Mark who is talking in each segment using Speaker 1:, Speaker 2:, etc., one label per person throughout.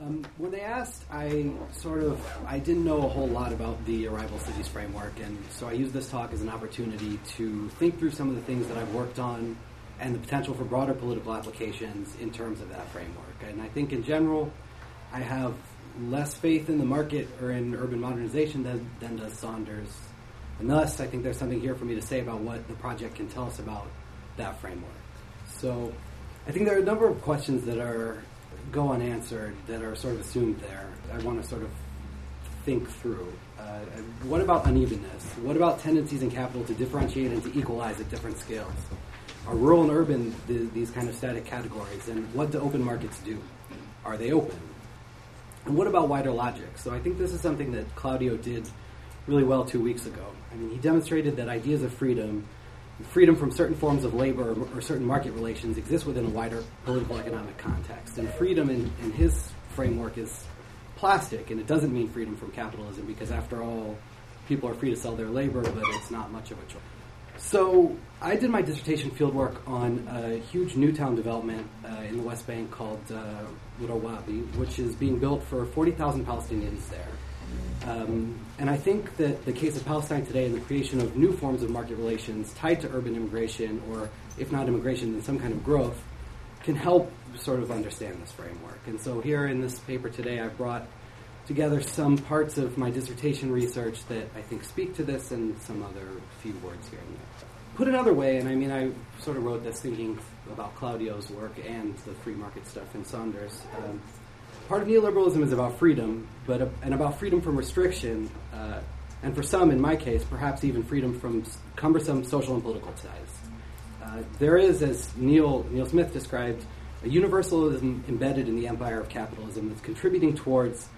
Speaker 1: Um, when they asked, I sort of I didn't know a whole lot about the Arrival Cities framework, and so I used this talk as an opportunity to think through some of the things that I've worked on and the potential for broader political applications in terms of that framework. And I think in general, I have less faith in the market or in urban modernization than, than does Saunders. And thus, I think there's something here for me to say about what the project can tell us about that framework. So, I think there are a number of questions that are go unanswered that are sort of assumed there. I want to sort of think through. Uh, what about unevenness? What about tendencies in capital to differentiate and to equalize at different scales? Are rural and urban the, these kind of static categories? And what do open markets do? Are they open? And what about wider logic? So I think this is something that Claudio did really well two weeks ago. I mean, he demonstrated that ideas of freedom freedom from certain forms of labor or, or certain market relations exists within a wider political economic context. And freedom in, in his framework is plastic, and it doesn't mean freedom from capitalism because, after all, people are free to sell their labor, but it's not much of a choice. So I did my dissertation fieldwork on a huge new town development uh, in the West Bank called uh, which is being built for 40,000 Palestinians there. Um, and I think that the case of Palestine today and the creation of new forms of market relations tied to urban immigration, or if not immigration, then some kind of growth, can help sort of understand this framework. And so here in this paper today, I've brought together some parts of my dissertation research that I think speak to this and some other few words here and there. Put another way, and I mean, I sort of wrote this thinking about Claudio's work and the free market stuff in Saunders. Um, part of neoliberalism is about freedom, but uh, and about freedom from restriction, uh, and for some, in my case, perhaps even freedom from cumbersome social and political ties. Uh, there is, as Neil Neil Smith described, a universalism embedded in the empire of capitalism that's contributing towards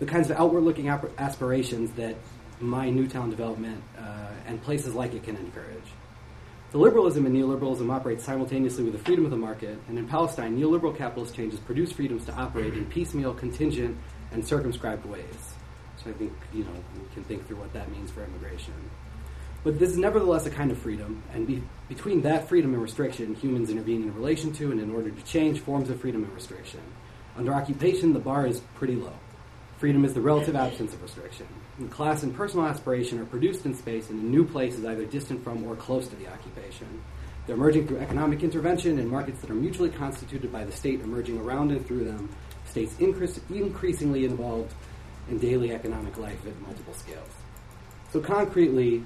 Speaker 1: the kinds of outward-looking aspirations that my Newtown development uh, and places like it can encourage. The liberalism and neoliberalism operate simultaneously with the freedom of the market, and in Palestine, neoliberal capitalist changes produce freedoms to operate in piecemeal, contingent, and circumscribed ways. So I think, you know, we can think through what that means for immigration. But this is nevertheless a kind of freedom, and be, between that freedom and restriction, humans intervene in relation to and in order to change forms of freedom and restriction. Under occupation, the bar is pretty low. Freedom is the relative absence of restriction. And class and personal aspiration are produced in space and in new places either distant from or close to the occupation. They're emerging through economic intervention in markets that are mutually constituted by the state emerging around and through them, states increasingly involved in daily economic life at multiple scales. So concretely,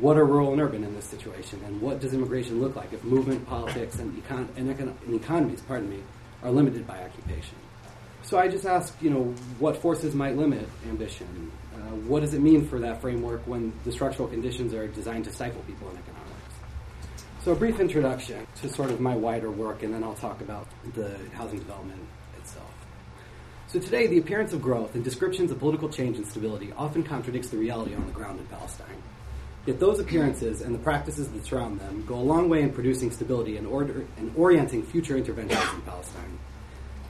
Speaker 1: what are rural and urban in this situation, and what does immigration look like if movement, politics, and, econ- and, econ- and economies, pardon me, are limited by occupation? So I just ask, you know, what forces might limit ambition? Uh, what does it mean for that framework when the structural conditions are designed to stifle people in economics? So a brief introduction to sort of my wider work, and then I'll talk about the housing development itself. So today, the appearance of growth and descriptions of political change and stability often contradicts the reality on the ground in Palestine. Yet those appearances and the practices that surround them go a long way in producing stability and, order, and orienting future interventions in Palestine.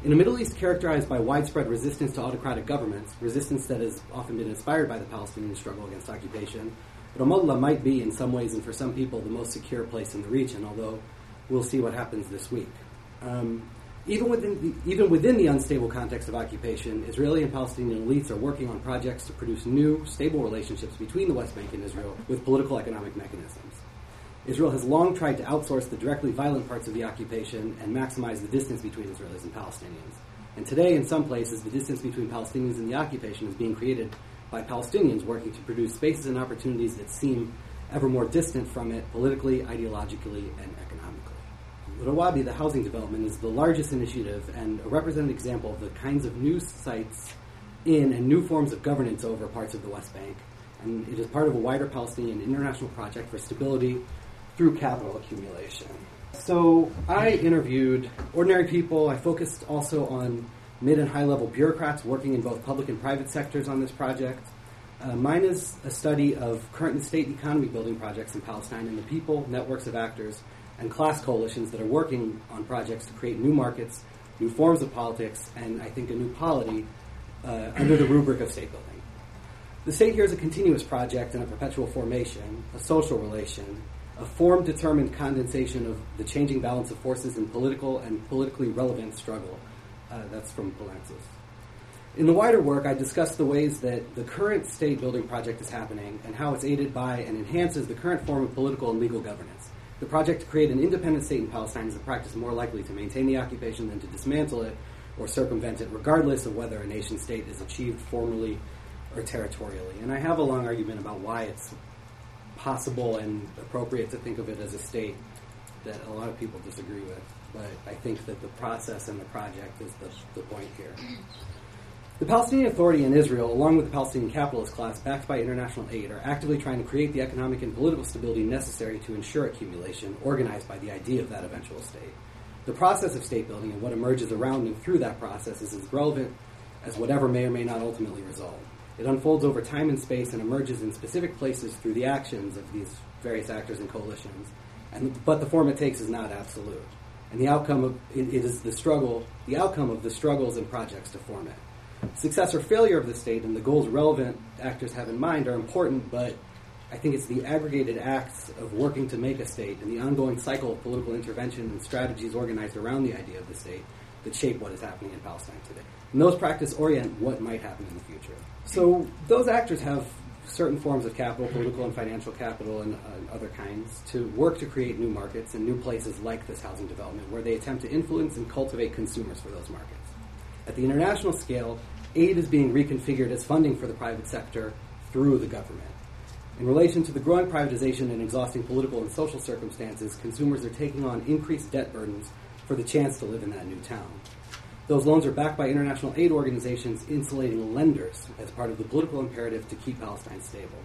Speaker 1: In a Middle East characterized by widespread resistance to autocratic governments, resistance that has often been inspired by the Palestinian struggle against occupation, Ramallah might be, in some ways and for some people, the most secure place in the region, although we'll see what happens this week. Um, even, within the, even within the unstable context of occupation, Israeli and Palestinian elites are working on projects to produce new, stable relationships between the West Bank and Israel with political economic mechanisms. Israel has long tried to outsource the directly violent parts of the occupation and maximize the distance between Israelis and Palestinians. And today, in some places, the distance between Palestinians and the occupation is being created by Palestinians working to produce spaces and opportunities that seem ever more distant from it politically, ideologically, and economically. Rawabi, the housing development, is the largest initiative and a representative example of the kinds of new sites in and new forms of governance over parts of the West Bank. And it is part of a wider Palestinian international project for stability, through capital accumulation. So I interviewed ordinary people. I focused also on mid and high level bureaucrats working in both public and private sectors on this project. Uh, mine is a study of current and state economy building projects in Palestine and the people, networks of actors, and class coalitions that are working on projects to create new markets, new forms of politics, and I think a new polity uh, under the rubric of state building. The state here is a continuous project and a perpetual formation, a social relation, a form determined condensation of the changing balance of forces in political and politically relevant struggle. Uh, that's from Poulantzas. In the wider work, I discuss the ways that the current state building project is happening and how it's aided by and enhances the current form of political and legal governance. The project to create an independent state in Palestine is a practice more likely to maintain the occupation than to dismantle it or circumvent it, regardless of whether a nation state is achieved formally or territorially. And I have a long argument about why it's possible and appropriate to think of it as a state that a lot of people disagree with. But I think that the process and the project is the, the point here. The Palestinian Authority in Israel, along with the Palestinian capitalist class backed by international aid, are actively trying to create the economic and political stability necessary to ensure accumulation, organized by the idea of that eventual state. The process of state building and what emerges around and through that process is as relevant as whatever may or may not ultimately result. It unfolds over time and space and emerges in specific places through the actions of these various actors and coalitions. And, but the form it takes is not absolute. And the outcome of it, is the struggle, the outcome of the struggles and projects to form it. Success or failure of the state and the goals relevant actors have in mind are important, but I think it's the aggregated acts of working to make a state and the ongoing cycle of political intervention and strategies organized around the idea of the state that shape what is happening in Palestine today. And those practices orient what might happen in the future. So those actors have certain forms of capital, political and financial capital, and uh, other kinds, to work to create new markets and new places like this housing development, where they attempt to influence and cultivate consumers for those markets. At the international scale, aid is being reconfigured as funding for the private sector through the government. In relation to the growing privatization and exhausting political and social circumstances, consumers are taking on increased debt burdens for the chance to live in that new town. Those loans are backed by international aid organizations insulating lenders as part of the political imperative to keep Palestine stable.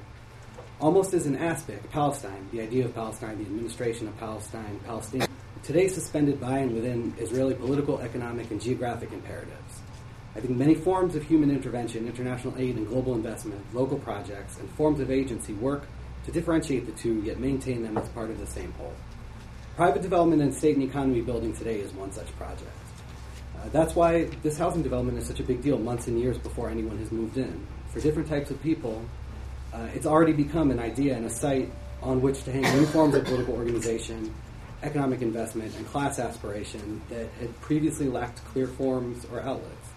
Speaker 1: Almost as an aspect, Palestine, the idea of Palestine, the administration of Palestine, Palestine, today suspended by and within Israeli political, economic, and geographic imperatives. I think many forms of human intervention, international aid and global investment, local projects, and forms of agency work to differentiate the two, yet maintain them as part of the same whole. Private development and state and economy building today is one such project. Uh, that's why this housing development is such a big deal months and years before anyone has moved in. For different types of people, uh, it's already become an idea and a site on which to hang new forms of political organization, economic investment, and class aspiration that had previously lacked clear forms or outlets.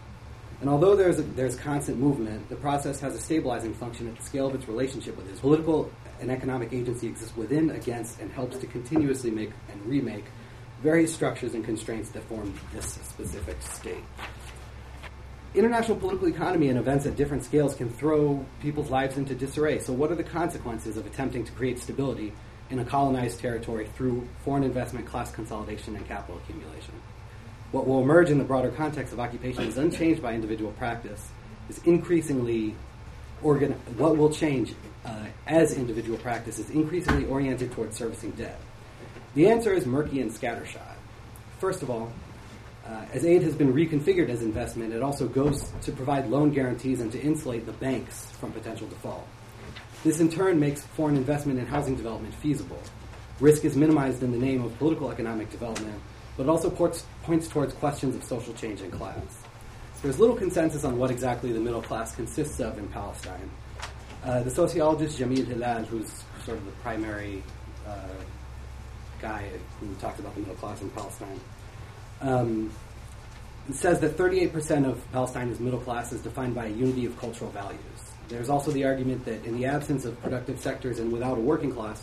Speaker 1: And although there's, a, there's constant movement, the process has a stabilizing function at the scale of its relationship with its political and economic agency exists within, against, and helps to continuously make and remake various structures and constraints that form this specific state. International political economy and events at different scales can throw people's lives into disarray. So, what are the consequences of attempting to create stability in a colonized territory through foreign investment, class consolidation, and capital accumulation? What will emerge in the broader context of occupation is unchanged by individual practice, is increasingly organ- what will change uh, as individual practice is increasingly oriented towards servicing debt. The answer is murky and scattershot. First of all, uh, as aid has been reconfigured as investment, it also goes to provide loan guarantees and to insulate the banks from potential default. This in turn makes foreign investment in housing development feasible. Risk is minimized in the name of political economic development, but it also ports, points towards questions of social change and class. There's little consensus on what exactly the middle class consists of in Palestine. Uh, the sociologist Jamil Hilal, who's sort of the primary uh, guy who talked about the middle class in Palestine, um, says that 38% of Palestine is middle class is defined by a unity of cultural values. There's also the argument that in the absence of productive sectors and without a working class,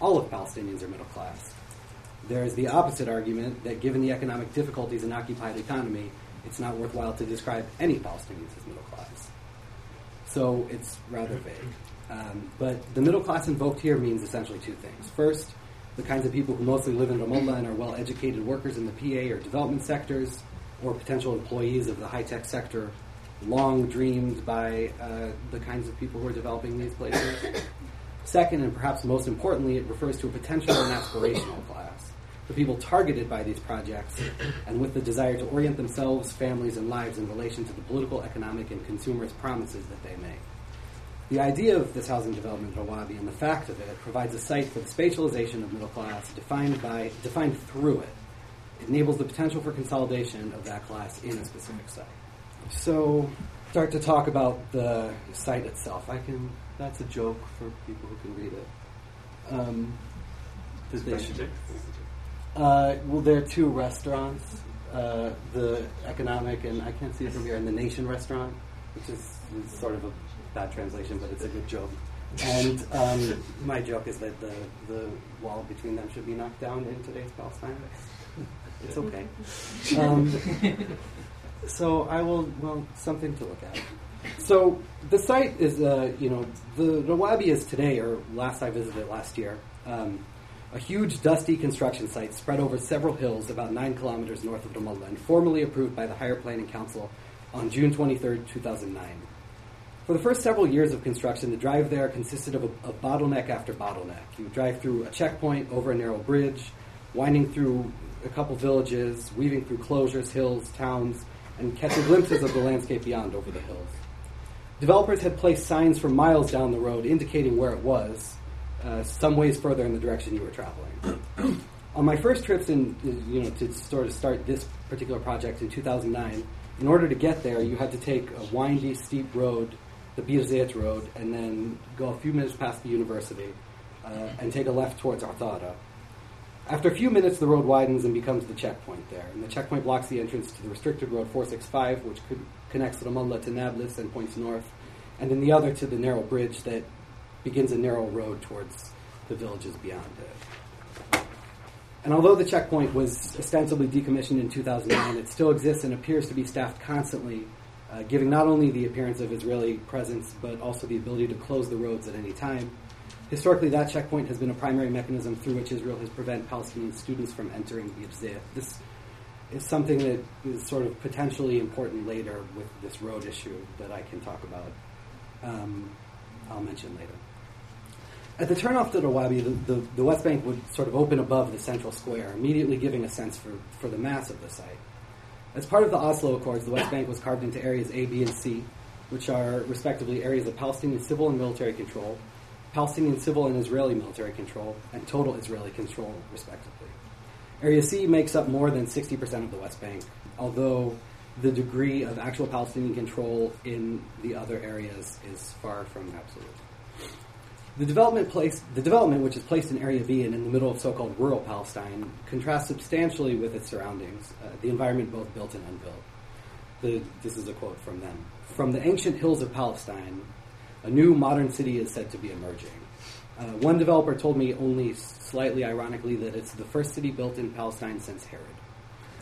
Speaker 1: all of Palestinians are middle class. There is the opposite argument that given the economic difficulties in occupied economy, it's not worthwhile to describe any Palestinians as middle class. So it's rather vague. Um, but the middle class invoked here means essentially two things. First, the kinds of people who mostly live in Ramallah and are well educated workers in the PA or development sectors, or potential employees of the high tech sector, long dreamed by uh, the kinds of people who are developing these places. Second, and perhaps most importantly, it refers to a potential and aspirational class, the people targeted by these projects and with the desire to orient themselves, families, and lives in relation to the political, economic, and consumerist promises that they make. The idea of this housing development in Rawabi and the fact of it provides a site for the spatialization of middle class defined by defined through it. It enables the potential for consolidation of that class in a specific site. So start to talk about the site itself. I can that's a joke for people who can read it. Um, they, uh, well, there are two restaurants. Uh, the economic and I can't see it from here, and the Nation restaurant which is, is sort of a bad translation, but it's a good joke. And um, my joke is that the, the wall between them should be knocked down in today's Palestine. It's okay. Um, so I will, well, something to look at. So the site is, uh, you know, the Rawabi is today, or last I visited last year, um, a huge dusty construction site spread over several hills about nine kilometers north of Ramallah and formally approved by the Higher Planning Council on June 23, 2009. For the first several years of construction, the drive there consisted of a, a bottleneck after bottleneck. You would drive through a checkpoint over a narrow bridge, winding through a couple villages, weaving through closures, hills, towns, and catching glimpses of the landscape beyond over the hills. Developers had placed signs for miles down the road indicating where it was, uh, some ways further in the direction you were traveling. On my first trips in, you know, to sort of start this particular project in 2009, in order to get there, you had to take a windy, steep road, the Bir Zayt road, and then go a few minutes past the university uh, and take a left towards Arthara. After a few minutes, the road widens and becomes the checkpoint there. And the checkpoint blocks the entrance to the restricted road 465, which connects Ramallah to Nablus and points north, and then the other to the narrow bridge that begins a narrow road towards the villages beyond it. And although the checkpoint was ostensibly decommissioned in 2009, it still exists and appears to be staffed constantly, uh, giving not only the appearance of Israeli presence, but also the ability to close the roads at any time. Historically, that checkpoint has been a primary mechanism through which Israel has prevented Palestinian students from entering Yitzhak. This is something that is sort of potentially important later with this road issue that I can talk about. Um, I'll mention later. At the turnoff to Rawabi, the, the, the, West Bank would sort of open above the central square, immediately giving a sense for, for the mass of the site. As part of the Oslo Accords, the West Bank was carved into areas A, B, and C, which are respectively areas of Palestinian civil and military control, Palestinian civil and Israeli military control, and total Israeli control, respectively. Area C makes up more than 60% of the West Bank, although the degree of actual Palestinian control in the other areas is far from absolute. The development, place, the development, which is placed in Area B and in the middle of so-called rural Palestine, contrasts substantially with its surroundings, uh, the environment both built and unbuilt. The, this is a quote from them. From the ancient hills of Palestine, a new modern city is said to be emerging. Uh, one developer told me only slightly ironically that it's the first city built in Palestine since Herod.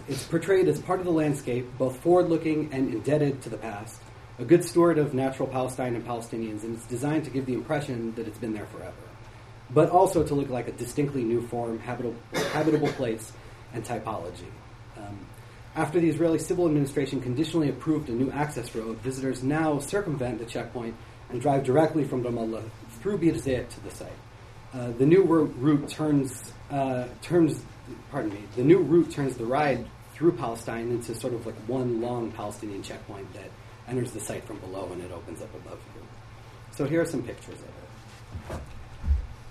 Speaker 1: It's portrayed as part of the landscape, both forward looking and indebted to the past, a good steward of natural Palestine and Palestinians, and it's designed to give the impression that it's been there forever, but also to look like a distinctly new form, habitable, habitable place, and typology. Um, after the Israeli civil administration conditionally approved a new access road, visitors now circumvent the checkpoint and drive directly from Ramallah through Bir Zayt to the site. Uh, the new route turns uh, turns pardon me. The new route turns the ride through Palestine into sort of like one long Palestinian checkpoint that enters the site from below and it opens up above you. So here are some pictures of it.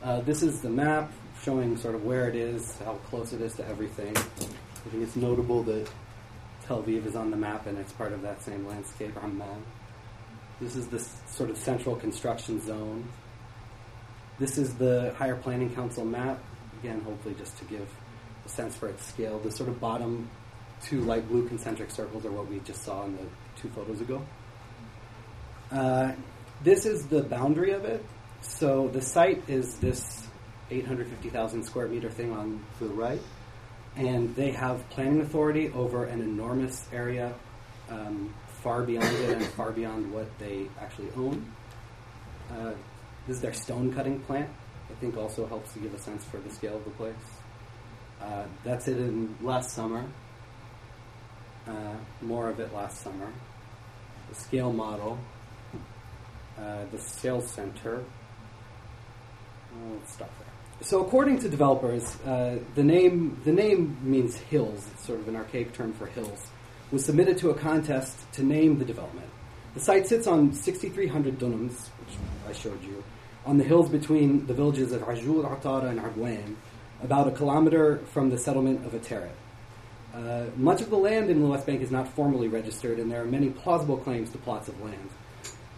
Speaker 1: Uh, this is the map showing sort of where it is, how close it is to everything. I think it's notable that Tel Aviv is on the map and it's part of that same landscape, Amman. This is the sort of central construction zone. This is the Higher Planning Council map. Again, hopefully just to give a sense for its scale. The sort of bottom two light blue concentric circles are what we just saw in the two photos ago. Uh, this is the boundary of it. So the site is this 850,000 square meter thing on the right, and they have planning authority over an enormous area um, far beyond it and far beyond what they actually own. Uh, this is their stone cutting plant. I think also helps to give a sense for the scale of the place. Uh, that's it in last summer. Uh, more of it last summer. The scale model, uh, the sales center. let's stop there. So, according to developers, uh, the name the name means hills. It's sort of an archaic term for hills. Was submitted to a contest to name the development. The site sits on 6,300 dunams, which I showed you, on the hills between the villages of Ajul, Artara, and Arguen, about a kilometer from the settlement of Ateret. Uh, much of the land in the West Bank is not formally registered, and there are many plausible claims to plots of land.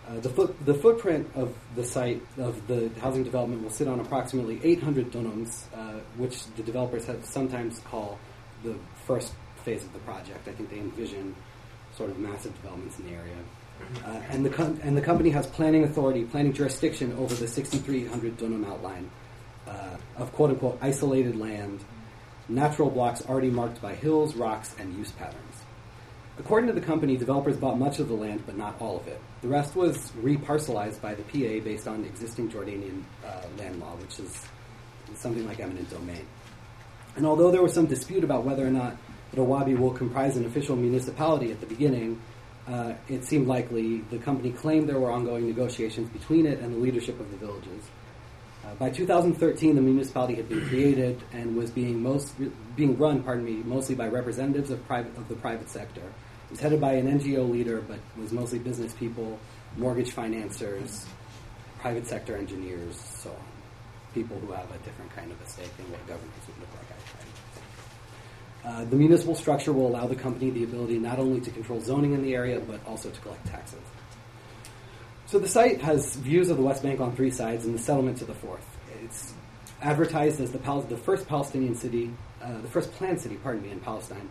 Speaker 1: Uh, the, foot, the footprint of the site of the housing development will sit on approximately 800 dunams, uh, which the developers have sometimes call the first phase of the project. I think they envision sort of massive developments in the area. Uh, and, the com- and the company has planning authority, planning jurisdiction over the 6,300 dunam outline uh, of quote unquote isolated land, natural blocks already marked by hills, rocks, and use patterns. According to the company, developers bought much of the land, but not all of it. The rest was reparcelized by the PA based on existing Jordanian uh, land law, which is something like eminent domain. And although there was some dispute about whether or not Rawabi will comprise an official municipality at the beginning, uh, it seemed likely the company claimed there were ongoing negotiations between it and the leadership of the villages. Uh, by 2013, the municipality had been created and was being most being run, pardon me, mostly by representatives of private of the private sector. It was headed by an NGO leader, but was mostly business people, mortgage financiers, private sector engineers, so on. People who have a different kind of a stake in what governance would look like. Uh, the municipal structure will allow the company the ability not only to control zoning in the area, but also to collect taxes. So the site has views of the West Bank on three sides and the settlement to the fourth. It's advertised as the, Pal- the first Palestinian city, uh, the first planned city, pardon me, in Palestine.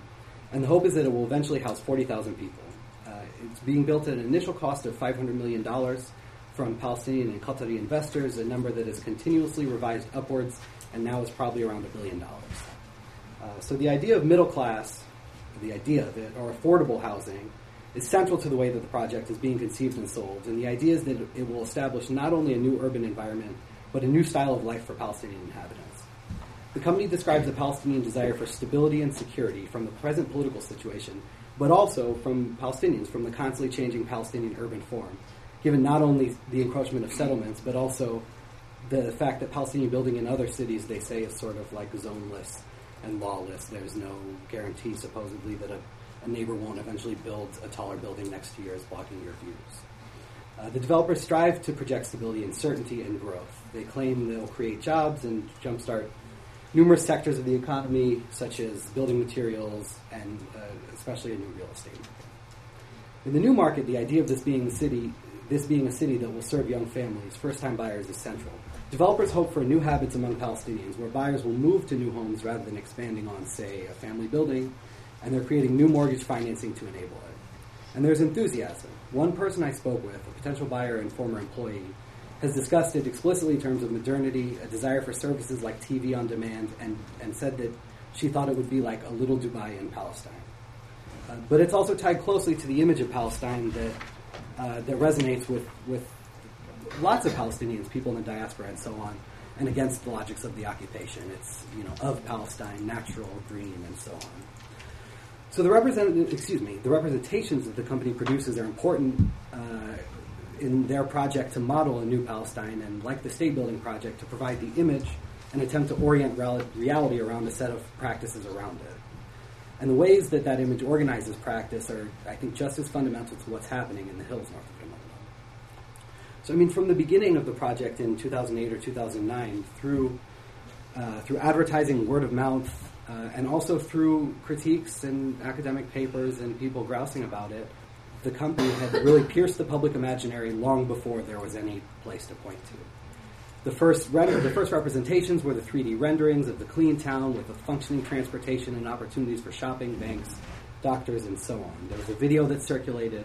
Speaker 1: And the hope is that it will eventually house 40,000 people. Uh, it's being built at an initial cost of $500 million from Palestinian and Qatari investors, a number that is continuously revised upwards and now is probably around a billion dollars. Uh, so the idea of middle class, the idea of it, or affordable housing, is central to the way that the project is being conceived and sold. And the idea is that it will establish not only a new urban environment, but a new style of life for Palestinian inhabitants. The company describes the Palestinian desire for stability and security from the present political situation, but also from Palestinians, from the constantly changing Palestinian urban form, given not only the encroachment of settlements, but also the fact that Palestinian building in other cities, they say, is sort of like zoneless and lawless. There's no guarantee, supposedly, that a, a neighbor won't eventually build a taller building next to yours, blocking your views. Uh, the developers strive to project stability and certainty and growth. They claim they'll create jobs and jumpstart numerous sectors of the economy, such as building materials and uh, especially a new real estate market. In the new market, the idea of this being city, this being a city that will serve young families, first-time buyers, is central. Developers hope for new habits among Palestinians where buyers will move to new homes rather than expanding on, say, a family building, and they're creating new mortgage financing to enable it. And there's enthusiasm. One person I spoke with, a potential buyer and former employee, has discussed it explicitly in terms of modernity, a desire for services like TV on demand, and, and said that she thought it would be like a little Dubai in Palestine. Uh, but it's also tied closely to the image of Palestine that, uh, that resonates with, with lots of Palestinians, people in the diaspora, and so on, and against the logics of the occupation. It's you know of Palestine, natural, green, and so on. So the representative, excuse me, the representations that the company produces are important uh, in their project to model a new Palestine, and like the state building project, to provide the image and attempt to orient reality around a set of practices around it. And the ways that that image organizes practice are, I think, just as fundamental to what's happening in the hills north of so, I mean, from the beginning of the project in 2008 or 2009, through uh, through advertising, word of mouth, uh, and also through critiques and academic papers and people grousing about it, the company had really pierced the public imaginary long before there was any place to point to. The first, render, the first representations were the 3D renderings of the clean town with the functioning transportation and opportunities for shopping, banks, doctors, and so on. There was a video that circulated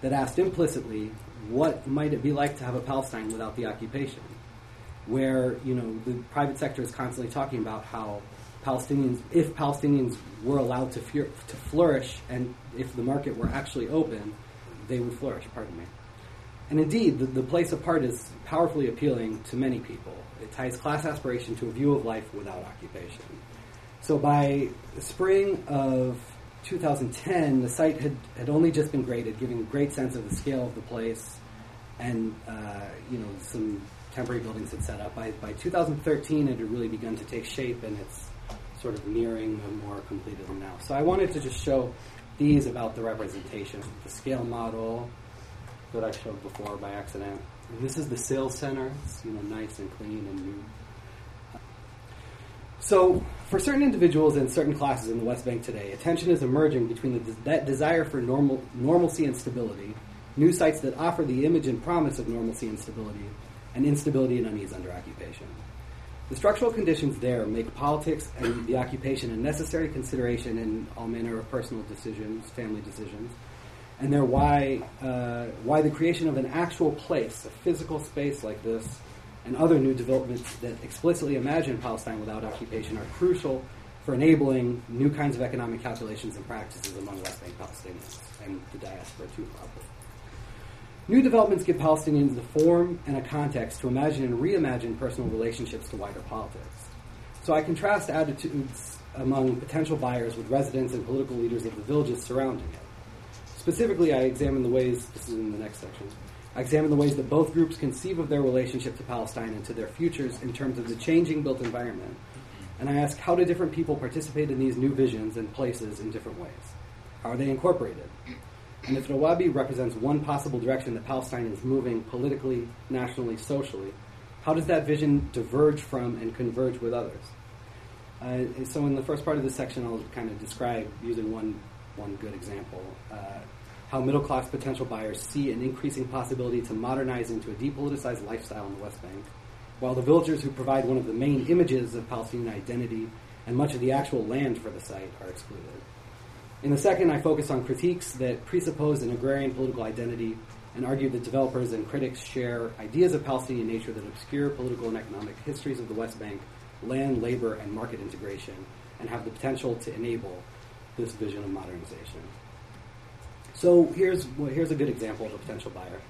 Speaker 1: that asked implicitly what might it be like to have a Palestine without the occupation? Where, you know, the private sector is constantly talking about how Palestinians, if Palestinians were allowed to, fear, to flourish and if the market were actually open, they would flourish, pardon me. And indeed, the, the place apart is powerfully appealing to many people. It ties class aspiration to a view of life without occupation. So by spring of 2010, the site had, had only just been graded, giving a great sense of the scale of the place, and uh, you know some temporary buildings had set up. By, by 2013, it had really begun to take shape, and it's sort of nearing a more completed now. So I wanted to just show these about the representation, the scale model that I showed before by accident. And this is the sales center. It's you know nice and clean and new. So, for certain individuals and certain classes in the West Bank today, attention is emerging between the, that desire for normal, normalcy and stability, new sites that offer the image and promise of normalcy and stability, and instability and unease under occupation. The structural conditions there make politics and the occupation a necessary consideration in all manner of personal decisions, family decisions, and they're why, uh, why the creation of an actual place, a physical space like this, and other new developments that explicitly imagine Palestine without occupation are crucial for enabling new kinds of economic calculations and practices among West Bank Palestinians and the diaspora too, probably. New developments give Palestinians the form and a context to imagine and reimagine personal relationships to wider politics. So I contrast attitudes among potential buyers with residents and political leaders of the villages surrounding it. Specifically, I examine the ways, this is in the next section, I examine the ways that both groups conceive of their relationship to Palestine and to their futures in terms of the changing built environment. And I ask how do different people participate in these new visions and places in different ways? How are they incorporated? And if Rawabi represents one possible direction that Palestine is moving politically, nationally, socially, how does that vision diverge from and converge with others? Uh, so, in the first part of this section, I'll kind of describe using one one good example uh, how middle class potential buyers see an increasing possibility to modernize into a depoliticized lifestyle in the West Bank, while the villagers who provide one of the main images of Palestinian identity and much of the actual land for the site are excluded. In the second, I focus on critiques that presuppose an agrarian political identity and argue that developers and critics share ideas of Palestinian nature that obscure political and economic histories of the West Bank, land, labor, and market integration, and have the potential to enable this vision of modernization. So here's well, here's a good example of a potential buyer.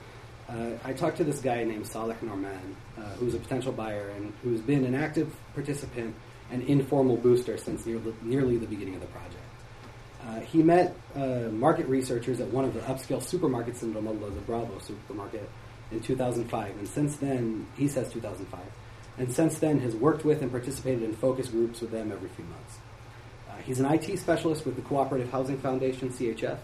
Speaker 1: Uh, I talked to this guy named Saleh Norman, uh, who's a potential buyer and who's been an active participant and informal booster since near the, nearly the beginning of the project. Uh, he met uh, market researchers at one of the upscale supermarkets in Ramallah, the Bravo supermarket, in 2005. And since then, he says 2005. And since then, has worked with and participated in focus groups with them every few months. Uh, he's an IT specialist with the Cooperative Housing Foundation, CHF,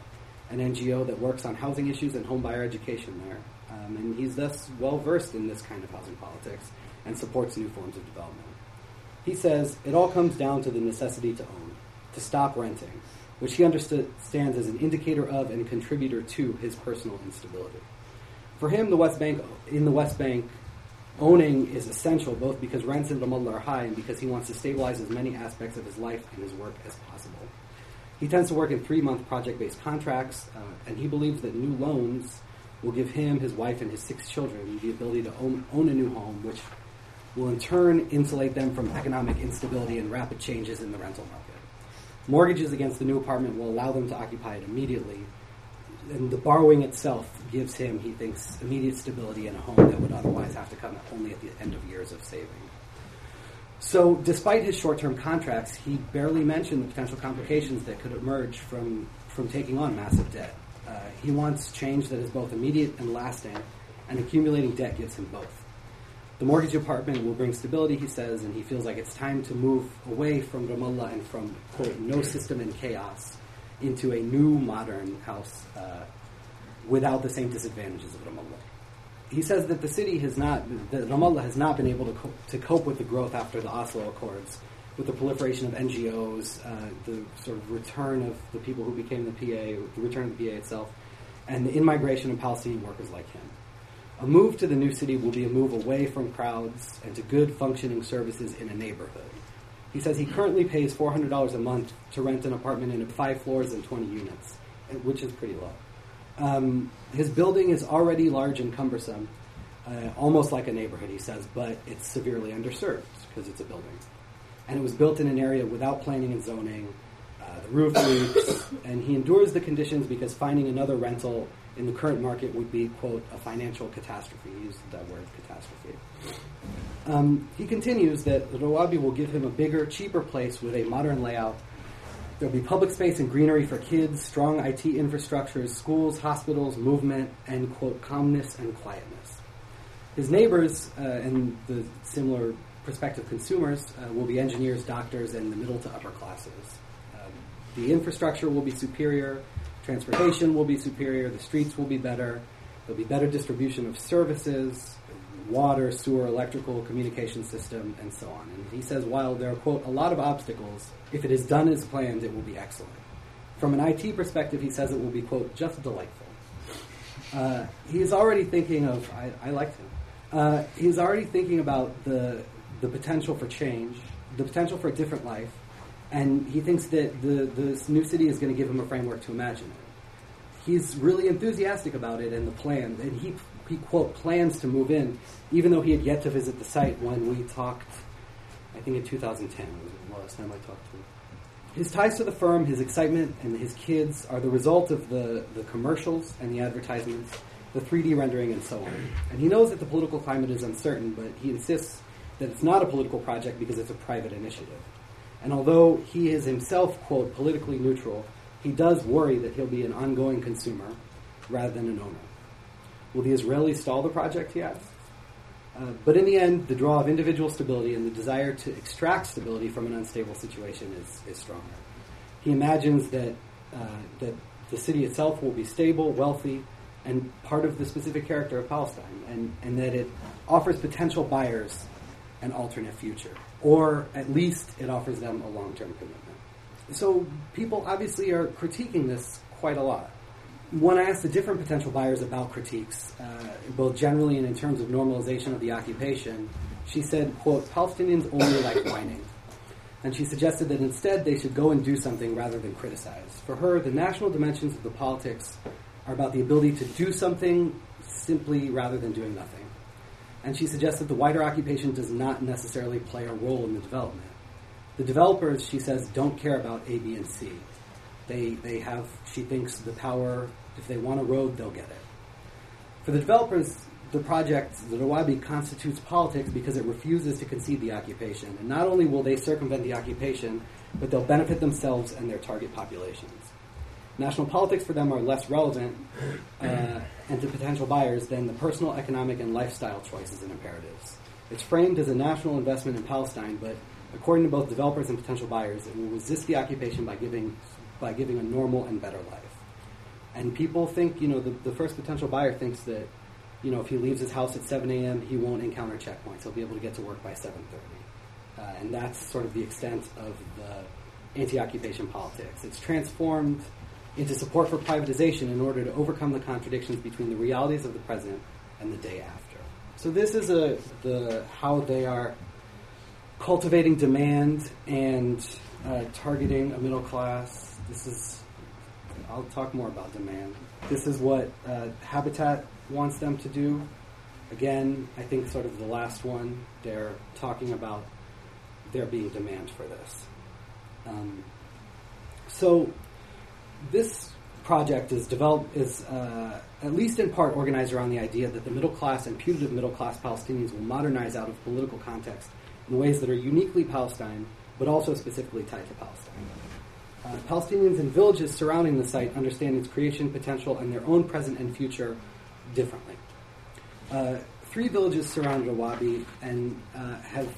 Speaker 1: an NGO that works on housing issues and home buyer education there. Um, and he's thus well versed in this kind of housing politics and supports new forms of development. He says it all comes down to the necessity to own, to stop renting, which he understands as an indicator of and contributor to his personal instability. For him, the West Bank in the West Bank, owning is essential both because rents in Ramallah are high and because he wants to stabilize as many aspects of his life and his work as possible. He tends to work in three-month project-based contracts, uh, and he believes that new loans will give him, his wife, and his six children the ability to own, own a new home, which will in turn insulate them from economic instability and rapid changes in the rental market. Mortgages against the new apartment will allow them to occupy it immediately, and the borrowing itself gives him, he thinks, immediate stability in a home that would otherwise have to come only at the end of years of saving. So, despite his short-term contracts, he barely mentioned the potential complications that could emerge from from taking on massive debt. Uh, he wants change that is both immediate and lasting, and accumulating debt gives him both. The mortgage apartment will bring stability, he says, and he feels like it's time to move away from Ramallah and from, quote, no system and chaos into a new modern house uh, without the same disadvantages of Ramallah. He says that the city has not, that Ramallah has not been able to, co- to cope with the growth after the Oslo Accords, with the proliferation of NGOs, uh, the sort of return of the people who became the PA, the return of the PA itself, and the in-migration of Palestinian workers like him. A move to the new city will be a move away from crowds and to good functioning services in a neighborhood. He says he currently pays $400 a month to rent an apartment in five floors and 20 units, which is pretty low. Um, his building is already large and cumbersome, uh, almost like a neighborhood, he says, but it's severely underserved because it's a building. And it was built in an area without planning and zoning. Uh, the roof leaks, and he endures the conditions because finding another rental in the current market would be, quote, a financial catastrophe. He used that word, catastrophe. Um, he continues that Rawabi will give him a bigger, cheaper place with a modern layout. There'll be public space and greenery for kids, strong IT infrastructures, schools, hospitals, movement, and, quote, calmness and quietness. His neighbors uh, and the similar prospective consumers uh, will be engineers, doctors, and the middle to upper classes. Um, the infrastructure will be superior, transportation will be superior, the streets will be better, there'll be better distribution of services, water, sewer, electrical, communication system, and so on. And he says, while there are, quote, a lot of obstacles, if it is done as planned, it will be excellent. From an IT perspective, he says it will be, quote, just delightful. Uh, he's already thinking of, I, I liked him, uh, he's already thinking about the, the potential for change, the potential for a different life, and he thinks that the, this new city is going to give him a framework to imagine it. He's really enthusiastic about it and the plan, and he he quote plans to move in, even though he had yet to visit the site when we talked. I think in 2010 was the last time I talked to him. His ties to the firm, his excitement, and his kids are the result of the, the commercials and the advertisements, the 3D rendering, and so on. And he knows that the political climate is uncertain, but he insists that it's not a political project because it's a private initiative. And although he is himself, quote, politically neutral, he does worry that he'll be an ongoing consumer rather than an owner. Will the Israelis stall the project, he asks? Uh, but in the end, the draw of individual stability and the desire to extract stability from an unstable situation is, is stronger. He imagines that, uh, that the city itself will be stable, wealthy, and part of the specific character of Palestine, and, and that it offers potential buyers an alternate future, or at least it offers them a long term commitment. So people obviously are critiquing this quite a lot when I asked the different potential buyers about critiques, uh, both generally and in terms of normalization of the occupation, she said, quote, Palestinians only like whining. And she suggested that instead they should go and do something rather than criticize. For her, the national dimensions of the politics are about the ability to do something simply rather than doing nothing. And she suggests that the wider occupation does not necessarily play a role in the development. The developers, she says, don't care about A, B, and C. They, they have, she thinks, the power if they want a road, they'll get it. For the developers, the project, the Rawabi, constitutes politics because it refuses to concede the occupation. And not only will they circumvent the occupation, but they'll benefit themselves and their target populations. National politics for them are less relevant uh, and to potential buyers than the personal, economic, and lifestyle choices and imperatives. It's framed as a national investment in Palestine, but according to both developers and potential buyers, it will resist the occupation by giving, by giving a normal and better life. And people think, you know, the, the first potential buyer thinks that, you know, if he leaves his house at 7 a.m., he won't encounter checkpoints. He'll be able to get to work by 7.30. Uh, and that's sort of the extent of the anti-occupation politics. It's transformed into support for privatization in order to overcome the contradictions between the realities of the present and the day after. So this is a the how they are cultivating demand and uh, targeting a middle class. This is I'll talk more about demand. This is what uh, Habitat wants them to do. Again, I think sort of the last one, they're talking about there being demand for this. Um, so this project is developed is uh, at least in part organized around the idea that the middle class and putative middle class Palestinians will modernize out of political context in ways that are uniquely Palestine, but also specifically tied to Palestine. Uh, Palestinians in villages surrounding the site understand its creation potential and their own present and future differently. Uh, three villages surround Rawabi and uh, have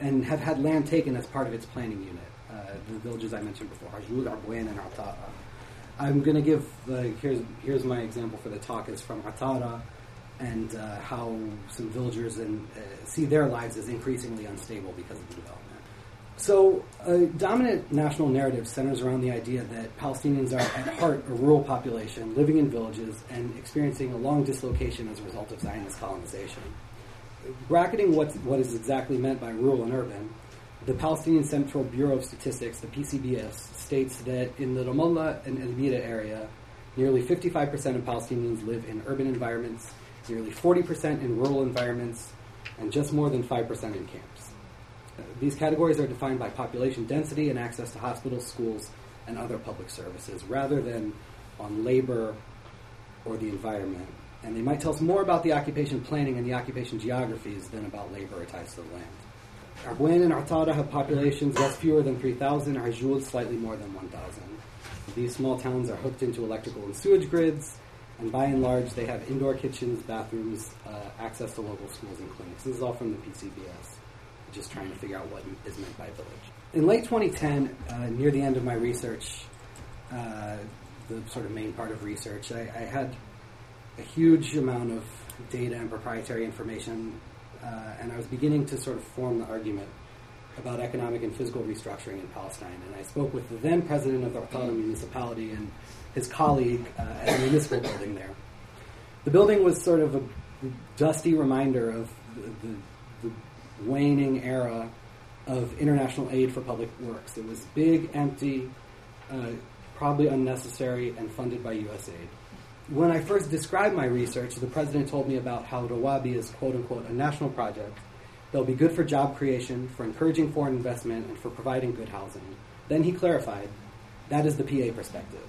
Speaker 1: and have had land taken as part of its planning unit. Uh, the villages I mentioned before, Arjud, Arbuen, and Atara. I'm going to give here's here's my example for the talk is from Atara and uh, how some villagers and see their lives as increasingly unstable because of the development. So, a dominant national narrative centers around the idea that Palestinians are at heart a rural population living in villages and experiencing a long dislocation as a result of Zionist colonization. Bracketing what, what is exactly meant by rural and urban, the Palestinian Central Bureau of Statistics, the PCBS, states that in the Ramallah and El Bireh area, nearly 55% of Palestinians live in urban environments, nearly 40% in rural environments, and just more than 5% in camps. Uh, these categories are defined by population density and access to hospitals, schools, and other public services, rather than on labor or the environment. And they might tell us more about the occupation planning and the occupation geographies than about labor or ties to the land. Arbuen and Atara have populations less fewer than 3,000, Arjud slightly more than 1,000. These small towns are hooked into electrical and sewage grids, and by and large, they have indoor kitchens, bathrooms, uh, access to local schools and clinics. This is all from the PCBS just trying to figure out what is meant by village. In late 2010, uh, near the end of my research, uh, the sort of main part of research, I, I, had a huge amount of data and proprietary information, uh, and I was beginning to sort of form the argument about economic and physical restructuring in Palestine. And I spoke with the then president of the Atara municipality and his colleague uh, at the municipal building there. The building was sort of a dusty reminder of the, the, the waning era of international aid for public works. It was big, empty, uh, probably unnecessary, and funded by USAID. When I first described my research, the president told me about how Rawabi is quote unquote a national project that'll be good for job creation, for encouraging foreign investment, and for providing good housing. Then he clarified that is the PA perspective.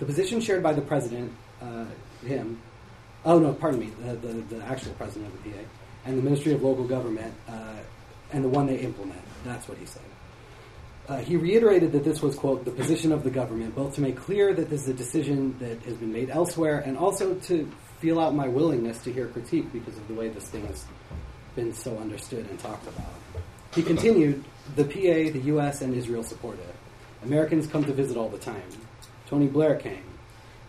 Speaker 1: The position shared by the president, uh, him, oh no, pardon me, the, the, the, actual president of the PA, and the Ministry of Local Government, uh, and the one they implement. That's what he said. Uh, he reiterated that this was, quote, the position of the government, both to make clear that this is a decision that has been made elsewhere and also to feel out my willingness to hear critique because of the way this thing has been so understood and talked about. He continued, the PA, the US, and Israel support it. Americans come to visit all the time. Tony Blair came.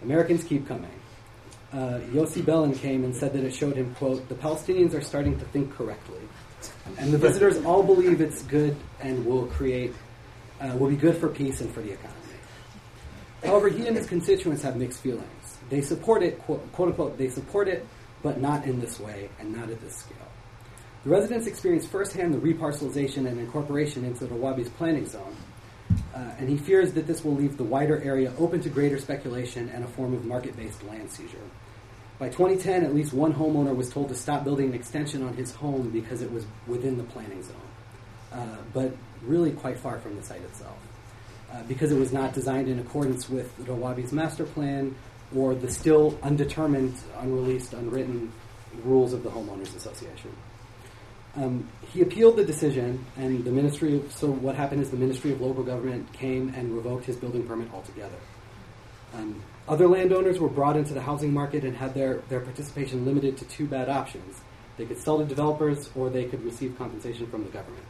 Speaker 1: Americans keep coming. Uh, Yossi Beilin came and said that it showed him, quote, the Palestinians are starting to think correctly. And the visitors all believe it's good and will create uh, will be good for peace and for the economy. However, he and his constituents have mixed feelings. They support it, quote, quote unquote, they support it, but not in this way and not at this scale. The residents experience firsthand the reparcelization and incorporation into the Rawabi's planning zone, uh, and he fears that this will leave the wider area open to greater speculation and a form of market based land seizure. By 2010, at least one homeowner was told to stop building an extension on his home because it was within the planning zone. Uh, but really quite far from the site itself. Uh, because it was not designed in accordance with the Rawabi's master plan or the still undetermined, unreleased, unwritten rules of the Homeowners Association. Um, he appealed the decision, and the Ministry of, so what happened is the Ministry of Local Government came and revoked his building permit altogether. Um, other landowners were brought into the housing market and had their, their participation limited to two bad options. They could sell to developers or they could receive compensation from the government.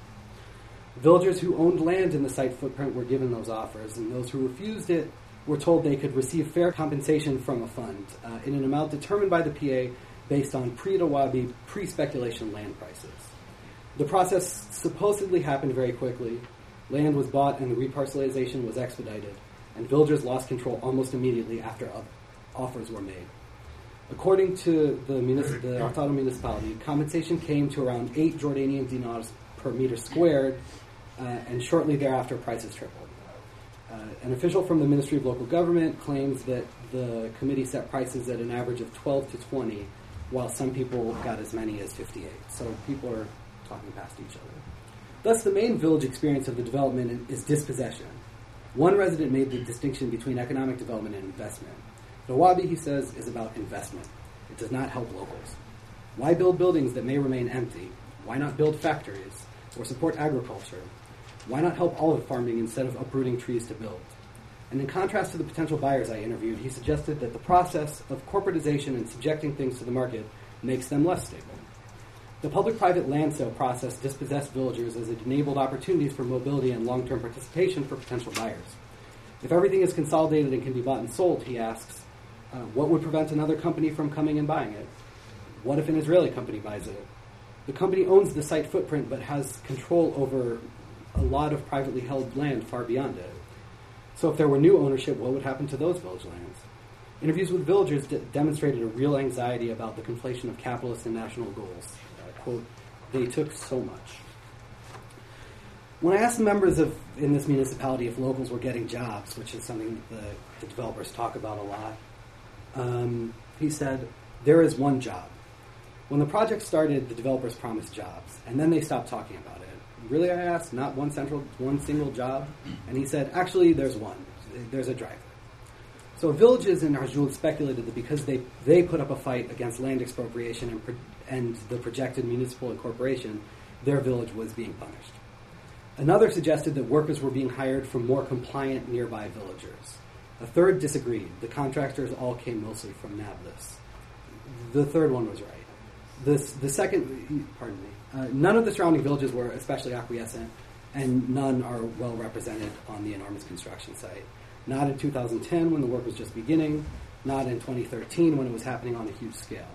Speaker 1: Villagers who owned land in the site footprint were given those offers, and those who refused it were told they could receive fair compensation from a fund uh, in an amount determined by the PA based on pre-Rawabi, pre-speculation land prices. The process supposedly happened very quickly. Land was bought and the reparcelization was expedited, and villagers lost control almost immediately after offers were made. According to the, municip- the municipality, compensation came to around 8 Jordanian dinars per meter squared uh, and shortly thereafter prices tripled. Uh, an official from the Ministry of Local Government claims that the committee set prices at an average of 12 to 20, while some people got as many as 58. So people are talking past each other. Thus, the main village experience of the development is dispossession. One resident made the distinction between economic development and investment. Rawabi, he says, is about investment. It does not help locals. Why build buildings that may remain empty? Why not build factories or support agriculture why not help olive farming instead of uprooting trees to build? And in contrast to the potential buyers I interviewed, he suggested that the process of corporatization and subjecting things to the market makes them less stable. The public private land sale process dispossessed villagers as it enabled opportunities for mobility and long term participation for potential buyers. If everything is consolidated and can be bought and sold, he asks, uh, what would prevent another company from coming and buying it? What if an Israeli company buys it? The company owns the site footprint but has control over a lot of privately held land far beyond it. So if there were new ownership, what would happen to those village lands? Interviews with villagers demonstrated a real anxiety about the conflation of capitalist and national goals. Quote, they took so much. When I asked members of in this municipality if locals were getting jobs, which is something the, the developers talk about a lot, um, he said, there is one job. When the project started, the developers promised jobs, and then they stopped talking about it really, I asked, not one central, one single job? And he said, actually, there's one. There's a driver. So villages in Arjul speculated that because they, they put up a fight against land expropriation and, and the projected municipal incorporation, their village was being punished. Another suggested that workers were being hired from more compliant nearby villagers. A third disagreed. The contractors all came mostly from Nablus. The third one was right. The, the second, pardon me, uh, none of the surrounding villages were especially acquiescent, and none are well represented on the enormous construction site. Not in 2010 when the work was just beginning, not in 2013 when it was happening on a huge scale.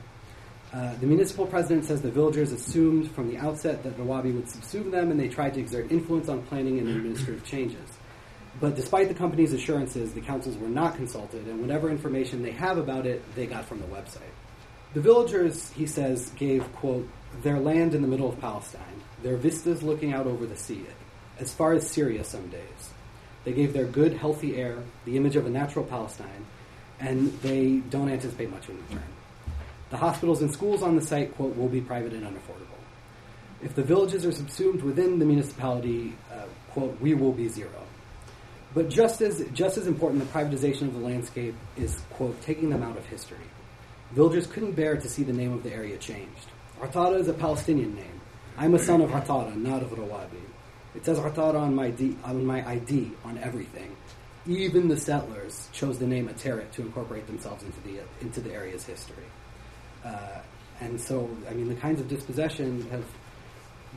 Speaker 1: Uh, the municipal president says the villagers assumed from the outset that the Rawabi would subsume them and they tried to exert influence on planning and administrative changes. But despite the company's assurances, the councils were not consulted, and whatever information they have about it, they got from the website. The villagers, he says, gave, quote, their land in the middle of Palestine, their vistas looking out over the sea, as far as Syria some days. They gave their good, healthy air the image of a natural Palestine, and they don't anticipate much in return. The hospitals and schools on the site, quote, will be private and unaffordable. If the villages are subsumed within the municipality, uh, quote, we will be zero. But just as, just as important, the privatization of the landscape is, quote, taking them out of history. Villagers couldn't bear to see the name of the area changed. Artada is a Palestinian name. I'm a son of Artada, not of Rawabi. It says Artada on my, D, on my ID, on everything. Even the settlers chose the name Ateret to incorporate themselves into the, into the area's history. Uh, and so, I mean, the kinds of dispossession have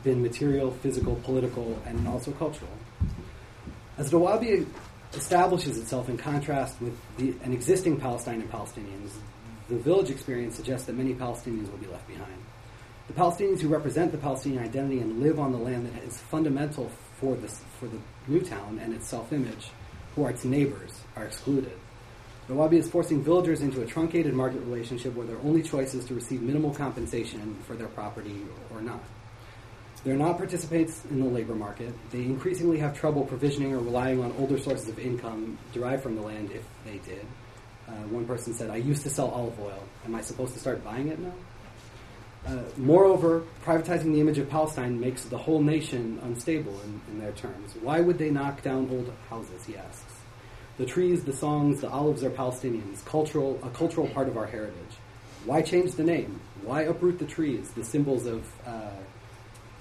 Speaker 1: been material, physical, political, and also cultural. As Rawabi establishes itself in contrast with the, an existing Palestine and Palestinians, the village experience suggests that many Palestinians will be left behind. The Palestinians who represent the Palestinian identity and live on the land that is fundamental for, this, for the new town and its self image, who are its neighbors, are excluded. Rawabi is forcing villagers into a truncated market relationship where their only choice is to receive minimal compensation for their property or not. They're not participants in the labor market. They increasingly have trouble provisioning or relying on older sources of income derived from the land if they did. Uh, one person said, I used to sell olive oil. Am I supposed to start buying it now? Uh, moreover, privatizing the image of Palestine makes the whole nation unstable in, in their terms. Why would they knock down old houses, he asks. The trees, the songs, the olives are Palestinians, cultural, a cultural part of our heritage. Why change the name? Why uproot the trees, the symbols of, uh,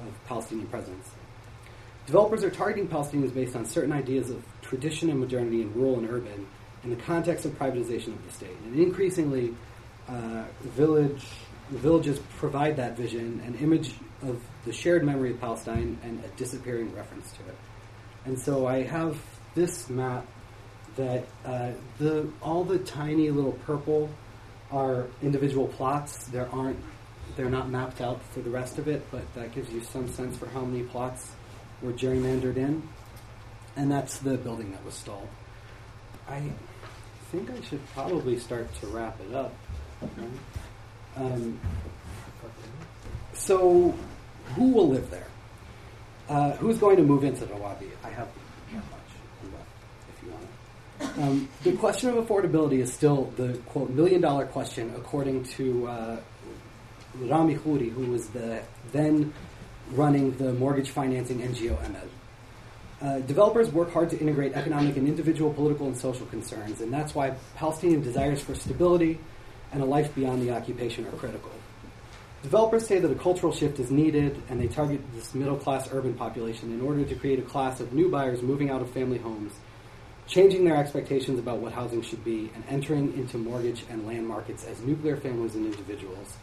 Speaker 1: of Palestinian presence? Developers are targeting Palestinians based on certain ideas of tradition and modernity in rural and urban in the context of privatization of the state. And increasingly, uh, village, villages provide that vision, an image of the shared memory of Palestine, and a disappearing reference to it. And so I have this map that uh, the all the tiny little purple are individual plots. There aren't they're not mapped out for the rest of it, but that gives you some sense for how many plots were gerrymandered in. And that's the building that was stalled. I think I should probably start to wrap it up. Um, so, who will live there? Uh, who's going to move into Rawabi? I have um, the question of affordability is still the quote million dollar question, according to uh, Rami Khouri, who was the then running the mortgage financing NGO ML. Uh, developers work hard to integrate economic and individual political and social concerns, and that's why Palestinian desires for stability and a life beyond the occupation are critical. Developers say that a cultural shift is needed, and they target this middle class urban population in order to create a class of new buyers moving out of family homes changing their expectations about what housing should be, and entering into mortgage and land markets as nuclear families and individuals,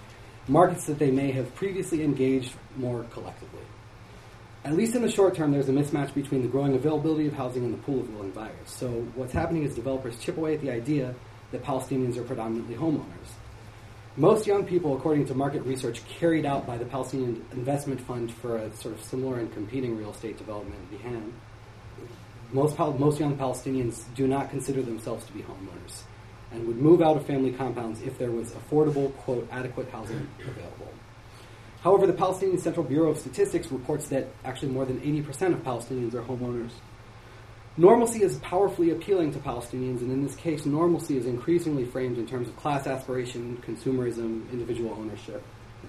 Speaker 1: markets that they may have previously engaged more collectively. At least in the short term, there's a mismatch between the growing availability of housing and the pool of willing buyers. So, what's happening is developers chip away at the idea that Palestinians are predominantly homeowners. Most young people, according to market research carried out by the Palestinian Investment Fund for a sort of similar and competing real estate development, BIHAM, most, most young Palestinians do not consider themselves to be homeowners and would move out of family compounds if there was affordable, quote, adequate housing available. However, the Palestinian Central Bureau of Statistics reports that actually more than 80% of Palestinians are homeowners. Normalcy is powerfully appealing to Palestinians, and in this case, normalcy is increasingly framed in terms of class aspiration, consumerism, individual ownership.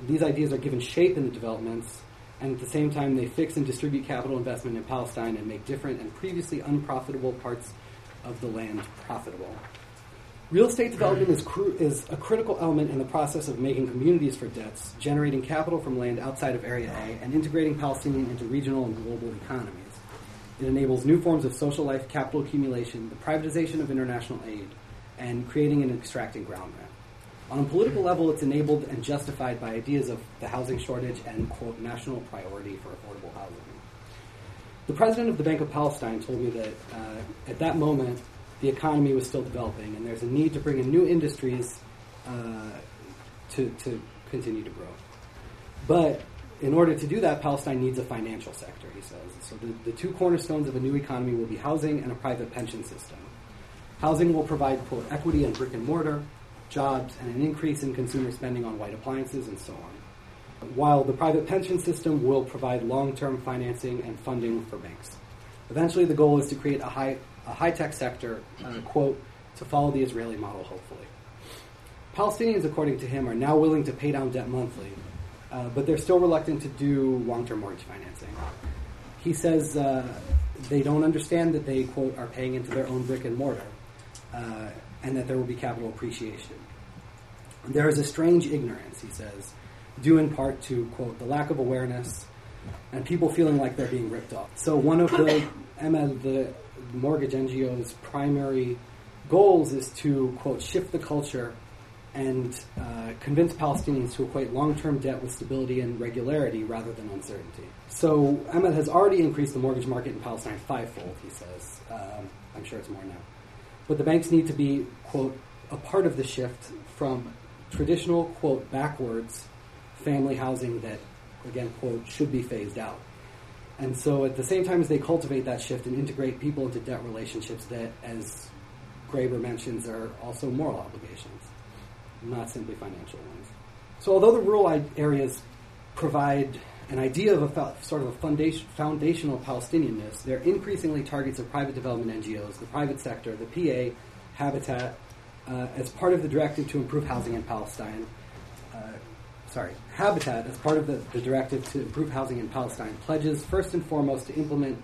Speaker 1: These ideas are given shape in the developments and at the same time they fix and distribute capital investment in Palestine and make different and previously unprofitable parts of the land profitable. Real estate development is, cru- is a critical element in the process of making communities for debts, generating capital from land outside of Area A, and integrating Palestinian into regional and global economies. It enables new forms of social life, capital accumulation, the privatization of international aid, and creating and extracting ground rent. On a political level, it's enabled and justified by ideas of the housing shortage and, quote, national priority for affordable housing. The president of the Bank of Palestine told me that uh, at that moment, the economy was still developing, and there's a need to bring in new industries uh, to, to continue to grow. But in order to do that, Palestine needs a financial sector, he says. So the, the two cornerstones of a new economy will be housing and a private pension system. Housing will provide, quote, equity and brick and mortar, jobs, and an increase in consumer spending on white appliances and so on. While the private pension system will provide long term financing and funding for banks. Eventually, the goal is to create a high, a high-tech sector, uh, quote, to follow the Israeli model, hopefully. Palestinians, according to him, are now willing to pay down debt monthly, uh, but they're still reluctant to do long-term mortgage financing. He says uh, they don't understand that they, quote, are paying into their own brick and mortar, uh, and that there will be capital appreciation. There is a strange ignorance, he says, due in part to, quote, the lack of awareness and people feeling like they're being ripped off. So one of the Emed, the mortgage NGO's primary goals is to, quote, shift the culture and uh, convince Palestinians to equate long-term debt with stability and regularity rather than uncertainty. So Emed has already increased the mortgage market in Palestine fivefold, he says. Um, I'm sure it's more now. But the banks need to be, quote, a part of the shift from traditional, quote, backwards family housing that, again, quote, should be phased out. And so at the same time as they cultivate that shift and integrate people into debt relationships that, as Graeber mentions, are also moral obligations, not simply financial ones. So although the rural areas provide an idea of a sort of a foundation, foundational Palestinianness, they're increasingly targets of private development NGOs, the private sector, the PA, Habitat, uh, as part of the directive to improve housing in Palestine. Uh, sorry, Habitat, as part of the, the directive to improve housing in Palestine, pledges first and foremost to implement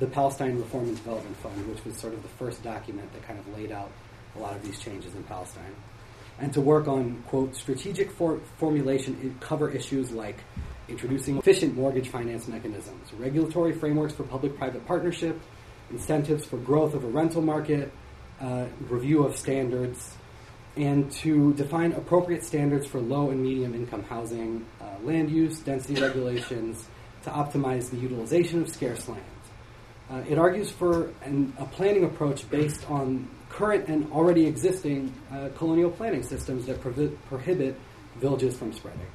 Speaker 1: the Palestine Reform and Development Fund, which was sort of the first document that kind of laid out a lot of these changes in Palestine, and to work on, quote, strategic for- formulation, cover issues like introducing efficient mortgage finance mechanisms, regulatory frameworks for public private partnership, incentives for growth of a rental market, uh, review of standards, and to define appropriate standards for low and medium income housing, uh, land use, density regulations, to optimize the utilization of scarce land. Uh, it argues for an, a planning approach based on current and already existing uh, colonial planning systems that provi- prohibit villages from spreading.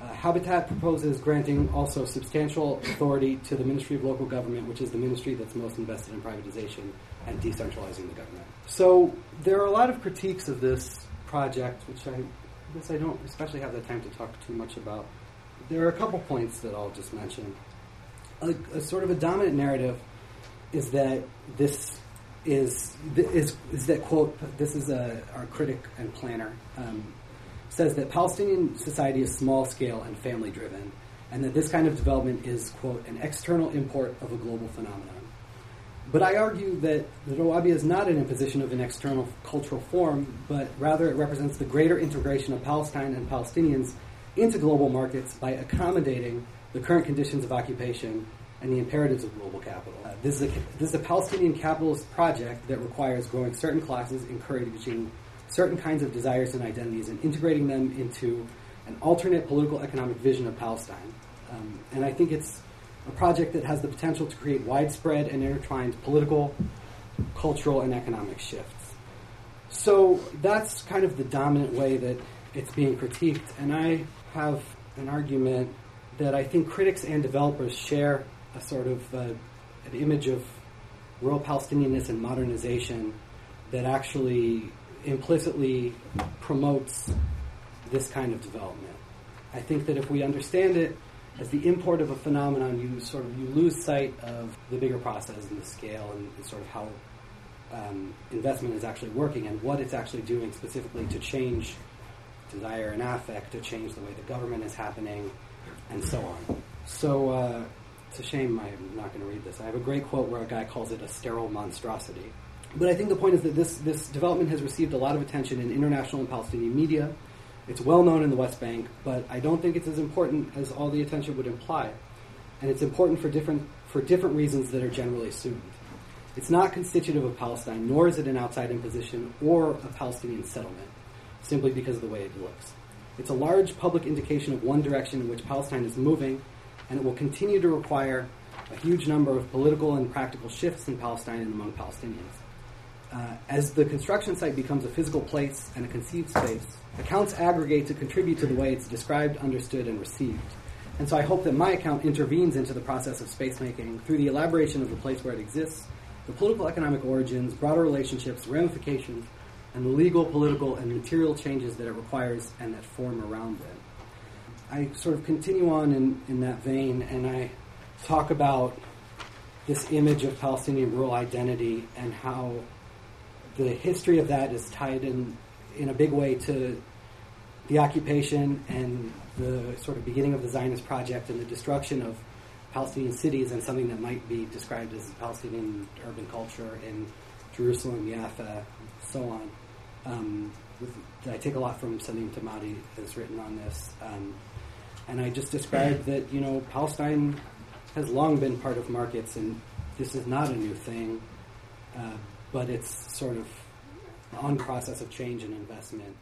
Speaker 1: Uh, Habitat proposes granting also substantial authority to the Ministry of Local Government, which is the ministry that's most invested in privatization and decentralizing the government. So there are a lot of critiques of this project, which I, guess I don't especially have the time to talk too much about. There are a couple points that I'll just mention. A, a sort of a dominant narrative is that this is is is that quote. This is a, our critic and planner um, says that Palestinian society is small scale and family driven, and that this kind of development is quote an external import of a global phenomenon. But I argue that the Rawabia is not an imposition of an external cultural form, but rather it represents the greater integration of Palestine and Palestinians into global markets by accommodating the current conditions of occupation and the imperatives of global capital. Uh, this, is a, this is a Palestinian capitalist project that requires growing certain classes, encouraging certain kinds of desires and identities, and integrating them into an alternate political economic vision of Palestine. Um, and I think it's a project that has the potential to create widespread and intertwined political, cultural, and economic shifts. So that's kind of the dominant way that it's being critiqued. And I have an argument that I think critics and developers share a sort of uh, an image of rural Palestinianness and modernization that actually implicitly promotes this kind of development. I think that if we understand it as the import of a phenomenon, you sort of you lose sight of the bigger process and the scale and, sort of how um, investment is actually working and what it's actually doing specifically to change desire and affect, to change the way the government is happening, and so on. So uh, it's a shame I'm not going to read this. I have a great quote where a guy calls it a sterile monstrosity. But I think the point is that this, this development has received a lot of attention in international and Palestinian media. It's well known in the West Bank, but I don't think it's as important as all the attention would imply. And it's important for different, for different reasons that are generally assumed. It's not constitutive of Palestine, nor is it an outside imposition or a Palestinian settlement, simply because of the way it looks. It's a large public indication of one direction in which Palestine is moving, and it will continue to require a huge number of political and practical shifts in Palestine and among Palestinians. Uh, as the construction site becomes a physical place and a conceived space, accounts aggregate to contribute to the way it's described, understood, and received. And so I hope that my account intervenes into the process of space making through the elaboration of the place where it exists, the political economic origins, broader relationships, ramifications, and the legal, political, and material changes that it requires and that form around it. I sort of continue on in, in that vein and I talk about this image of Palestinian rural identity and how the history of that is tied in in a big way to the occupation and the sort of beginning of the Zionist project and the destruction of Palestinian cities and something that might be described as Palestinian urban culture in Jerusalem, Jaffa, so on. Um, I take a lot from Salim Tamari that's written on this. Um, and I just described that, you know, Palestine has long been part of markets, and this is not a new thing, uh, but it's sort of on process of change and investment